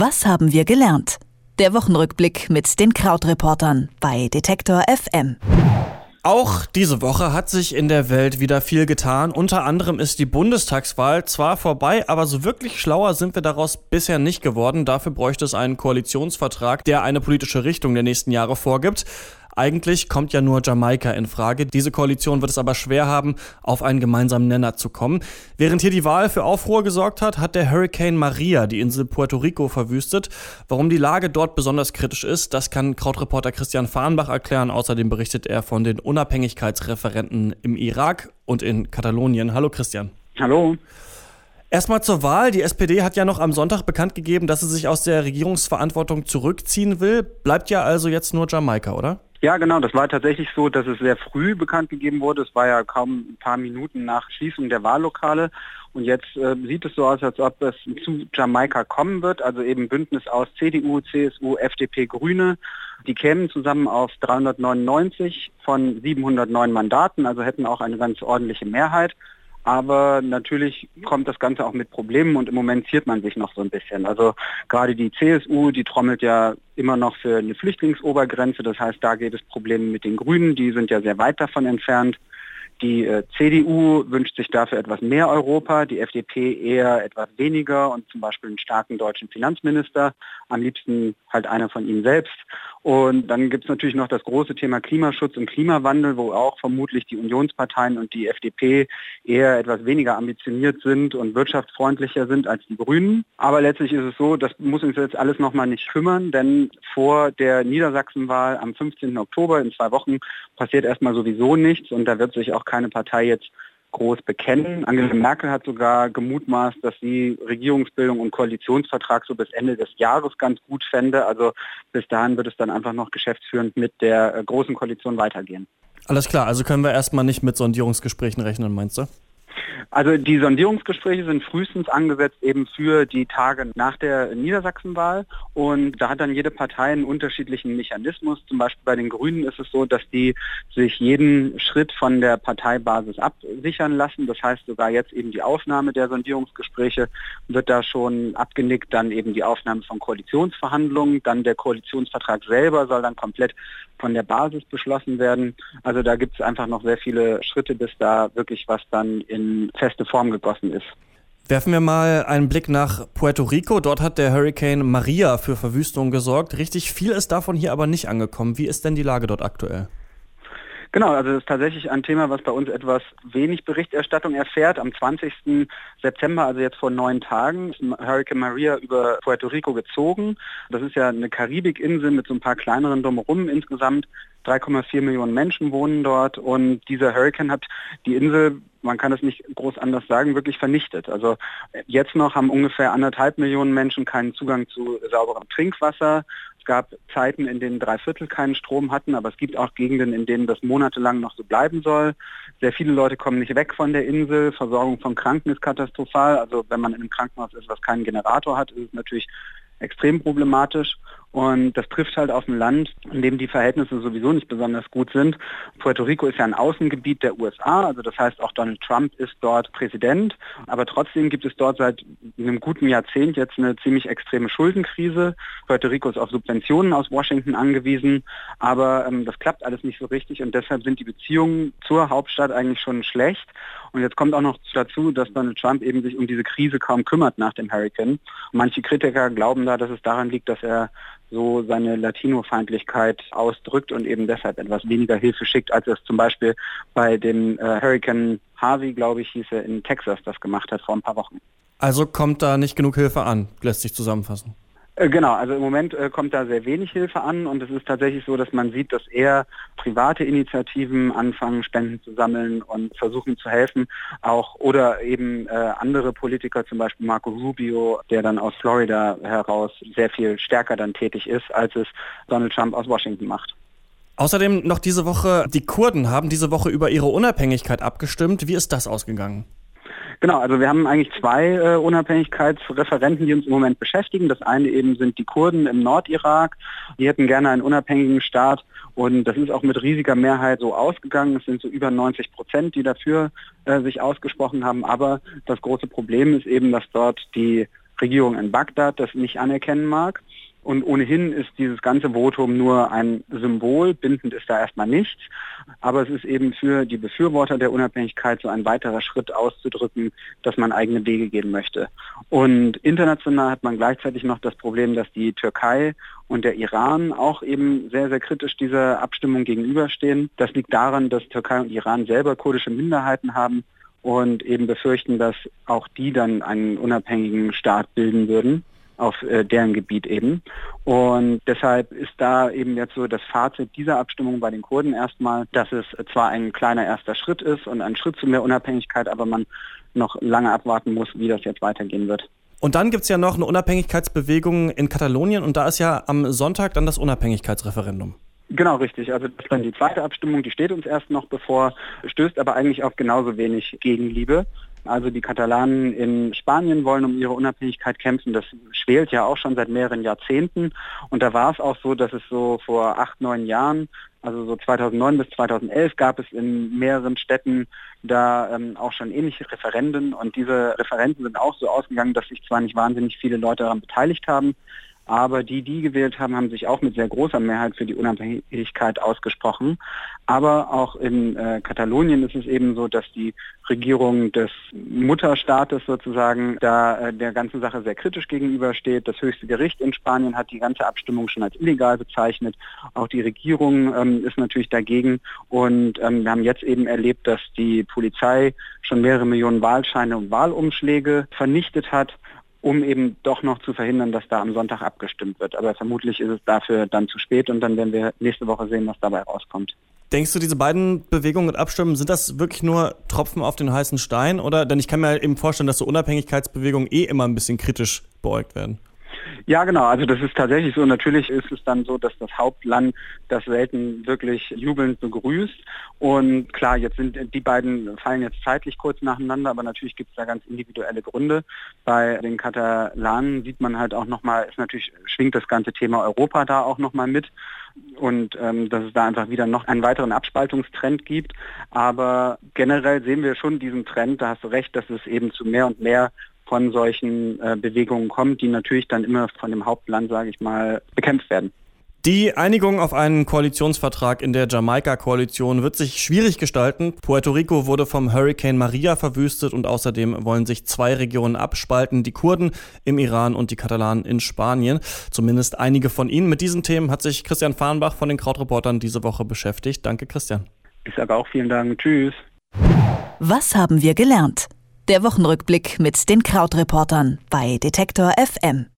Was haben wir gelernt? Der Wochenrückblick mit den Krautreportern bei Detektor FM. Auch diese Woche hat sich in der Welt wieder viel getan. Unter anderem ist die Bundestagswahl zwar vorbei, aber so wirklich schlauer sind wir daraus bisher nicht geworden. Dafür bräuchte es einen Koalitionsvertrag, der eine politische Richtung der nächsten Jahre vorgibt. Eigentlich kommt ja nur Jamaika in Frage. Diese Koalition wird es aber schwer haben, auf einen gemeinsamen Nenner zu kommen. Während hier die Wahl für Aufruhr gesorgt hat, hat der Hurricane Maria die Insel Puerto Rico verwüstet. Warum die Lage dort besonders kritisch ist, das kann Krautreporter Christian Fahrenbach erklären. Außerdem berichtet er von den Unabhängigkeitsreferenten im Irak und in Katalonien. Hallo Christian. Hallo. Erstmal zur Wahl. Die SPD hat ja noch am Sonntag bekannt gegeben, dass sie sich aus der Regierungsverantwortung zurückziehen will. Bleibt ja also jetzt nur Jamaika, oder? Ja, genau. Das war tatsächlich so, dass es sehr früh bekannt gegeben wurde. Es war ja kaum ein paar Minuten nach Schließung der Wahllokale. Und jetzt äh, sieht es so aus, als ob es zu Jamaika kommen wird. Also eben Bündnis aus CDU, CSU, FDP, Grüne. Die kämen zusammen auf 399 von 709 Mandaten, also hätten auch eine ganz ordentliche Mehrheit. Aber natürlich kommt das Ganze auch mit Problemen und im Moment ziert man sich noch so ein bisschen. Also gerade die CSU, die trommelt ja immer noch für eine Flüchtlingsobergrenze. Das heißt, da geht es Probleme mit den Grünen, die sind ja sehr weit davon entfernt. Die äh, CDU wünscht sich dafür etwas mehr Europa, die FDP eher etwas weniger und zum Beispiel einen starken deutschen Finanzminister, am liebsten halt einer von ihnen selbst. Und dann gibt es natürlich noch das große Thema Klimaschutz und Klimawandel, wo auch vermutlich die Unionsparteien und die FDP eher etwas weniger ambitioniert sind und wirtschaftsfreundlicher sind als die Grünen. Aber letztlich ist es so, das muss uns jetzt alles nochmal nicht kümmern, denn vor der Niedersachsenwahl am 15. Oktober in zwei Wochen passiert erstmal sowieso nichts und da wird sich auch keine Partei jetzt groß bekennen. Angela Merkel hat sogar gemutmaßt, dass sie Regierungsbildung und Koalitionsvertrag so bis Ende des Jahres ganz gut fände. Also bis dahin wird es dann einfach noch geschäftsführend mit der äh, großen Koalition weitergehen. Alles klar, also können wir erstmal nicht mit Sondierungsgesprächen rechnen, meinst du? Also die Sondierungsgespräche sind frühestens angesetzt eben für die Tage nach der Niedersachsenwahl und da hat dann jede Partei einen unterschiedlichen Mechanismus. Zum Beispiel bei den Grünen ist es so, dass die sich jeden Schritt von der Parteibasis absichern lassen. Das heißt sogar jetzt eben die Aufnahme der Sondierungsgespräche wird da schon abgenickt, dann eben die Aufnahme von Koalitionsverhandlungen, dann der Koalitionsvertrag selber soll dann komplett von der Basis beschlossen werden. Also da gibt es einfach noch sehr viele Schritte, bis da wirklich was dann in feste Form gegossen ist. Werfen wir mal einen Blick nach Puerto Rico. Dort hat der Hurricane Maria für Verwüstung gesorgt. Richtig viel ist davon hier aber nicht angekommen. Wie ist denn die Lage dort aktuell? Genau, also das ist tatsächlich ein Thema, was bei uns etwas wenig Berichterstattung erfährt. Am 20. September, also jetzt vor neun Tagen, ist Hurricane Maria über Puerto Rico gezogen. Das ist ja eine Karibikinsel mit so ein paar kleineren drumherum. Insgesamt 3,4 Millionen Menschen wohnen dort und dieser Hurricane hat die Insel man kann es nicht groß anders sagen, wirklich vernichtet. Also jetzt noch haben ungefähr anderthalb Millionen Menschen keinen Zugang zu sauberem Trinkwasser gab Zeiten, in denen drei Viertel keinen Strom hatten, aber es gibt auch Gegenden, in denen das monatelang noch so bleiben soll. Sehr viele Leute kommen nicht weg von der Insel. Versorgung von Kranken ist katastrophal. Also wenn man in einem Krankenhaus ist, was keinen Generator hat, ist es natürlich extrem problematisch. Und das trifft halt auf ein Land, in dem die Verhältnisse sowieso nicht besonders gut sind. Puerto Rico ist ja ein Außengebiet der USA, also das heißt auch Donald Trump ist dort Präsident. Aber trotzdem gibt es dort seit einem guten Jahrzehnt jetzt eine ziemlich extreme Schuldenkrise. Puerto Rico ist auf Subventionen aus Washington angewiesen, aber ähm, das klappt alles nicht so richtig und deshalb sind die Beziehungen zur Hauptstadt eigentlich schon schlecht. Und jetzt kommt auch noch dazu, dass Donald Trump eben sich um diese Krise kaum kümmert nach dem Hurricane. Und manche Kritiker glauben da, dass es daran liegt, dass er so seine Latino-Feindlichkeit ausdrückt und eben deshalb etwas weniger Hilfe schickt, als es zum Beispiel bei dem äh, Hurricane Harvey, glaube ich, hieß er in Texas das gemacht hat vor ein paar Wochen. Also kommt da nicht genug Hilfe an, lässt sich zusammenfassen. Äh, genau, also im Moment äh, kommt da sehr wenig Hilfe an und es ist tatsächlich so, dass man sieht, dass eher private Initiativen anfangen, Spenden zu sammeln und versuchen zu helfen, auch oder eben äh, andere Politiker, zum Beispiel Marco Rubio, der dann aus Florida heraus sehr viel stärker dann tätig ist, als es Donald Trump aus Washington macht. Außerdem noch diese Woche, die Kurden haben diese Woche über ihre Unabhängigkeit abgestimmt. Wie ist das ausgegangen? Genau, also wir haben eigentlich zwei äh, Unabhängigkeitsreferenten, die uns im Moment beschäftigen. Das eine eben sind die Kurden im Nordirak. Die hätten gerne einen unabhängigen Staat und das ist auch mit riesiger Mehrheit so ausgegangen. Es sind so über 90 Prozent, die dafür äh, sich ausgesprochen haben. Aber das große Problem ist eben, dass dort die Regierung in Bagdad das nicht anerkennen mag. Und ohnehin ist dieses ganze Votum nur ein Symbol, bindend ist da erstmal nichts. Aber es ist eben für die Befürworter der Unabhängigkeit so ein weiterer Schritt auszudrücken, dass man eigene Wege gehen möchte. Und international hat man gleichzeitig noch das Problem, dass die Türkei und der Iran auch eben sehr, sehr kritisch dieser Abstimmung gegenüberstehen. Das liegt daran, dass Türkei und Iran selber kurdische Minderheiten haben und eben befürchten, dass auch die dann einen unabhängigen Staat bilden würden auf äh, deren Gebiet eben. Und deshalb ist da eben jetzt so das Fazit dieser Abstimmung bei den Kurden erstmal, dass es zwar ein kleiner erster Schritt ist und ein Schritt zu mehr Unabhängigkeit, aber man noch lange abwarten muss, wie das jetzt weitergehen wird. Und dann gibt es ja noch eine Unabhängigkeitsbewegung in Katalonien und da ist ja am Sonntag dann das Unabhängigkeitsreferendum. Genau, richtig. Also das ist dann die zweite Abstimmung, die steht uns erst noch bevor, stößt aber eigentlich auf genauso wenig Gegenliebe. Also die Katalanen in Spanien wollen um ihre Unabhängigkeit kämpfen. Das schwelt ja auch schon seit mehreren Jahrzehnten. Und da war es auch so, dass es so vor acht, neun Jahren, also so 2009 bis 2011, gab es in mehreren Städten da ähm, auch schon ähnliche Referenden. Und diese Referenden sind auch so ausgegangen, dass sich zwar nicht wahnsinnig viele Leute daran beteiligt haben, aber die, die gewählt haben, haben sich auch mit sehr großer Mehrheit für die Unabhängigkeit ausgesprochen. Aber auch in äh, Katalonien ist es eben so, dass die Regierung des Mutterstaates sozusagen da äh, der ganzen Sache sehr kritisch gegenübersteht. Das höchste Gericht in Spanien hat die ganze Abstimmung schon als illegal bezeichnet. Auch die Regierung ähm, ist natürlich dagegen. Und ähm, wir haben jetzt eben erlebt, dass die Polizei schon mehrere Millionen Wahlscheine und Wahlumschläge vernichtet hat um eben doch noch zu verhindern, dass da am Sonntag abgestimmt wird. Aber vermutlich ist es dafür dann zu spät und dann werden wir nächste Woche sehen, was dabei rauskommt. Denkst du, diese beiden Bewegungen und Abstimmen, sind das wirklich nur Tropfen auf den heißen Stein? Oder, denn ich kann mir eben vorstellen, dass so Unabhängigkeitsbewegungen eh immer ein bisschen kritisch beäugt werden. Ja, genau. Also das ist tatsächlich so. Natürlich ist es dann so, dass das Hauptland das selten wirklich jubelnd begrüßt. Und klar, jetzt sind die beiden fallen jetzt zeitlich kurz nacheinander, aber natürlich gibt es da ganz individuelle Gründe. Bei den Katalanen sieht man halt auch nochmal, ist natürlich, schwingt das ganze Thema Europa da auch nochmal mit und ähm, dass es da einfach wieder noch einen weiteren Abspaltungstrend gibt. Aber generell sehen wir schon diesen Trend, da hast du recht, dass es eben zu mehr und mehr von solchen äh, Bewegungen kommt, die natürlich dann immer von dem Hauptland, sage ich mal, bekämpft werden. Die Einigung auf einen Koalitionsvertrag in der Jamaika-Koalition wird sich schwierig gestalten. Puerto Rico wurde vom Hurricane Maria verwüstet und außerdem wollen sich zwei Regionen abspalten, die Kurden im Iran und die Katalanen in Spanien. Zumindest einige von ihnen. Mit diesen Themen hat sich Christian Fahrenbach von den Krautreportern diese Woche beschäftigt. Danke, Christian. Ich sage auch vielen Dank. Tschüss. Was haben wir gelernt? Der Wochenrückblick mit den Krautreportern bei Detektor FM.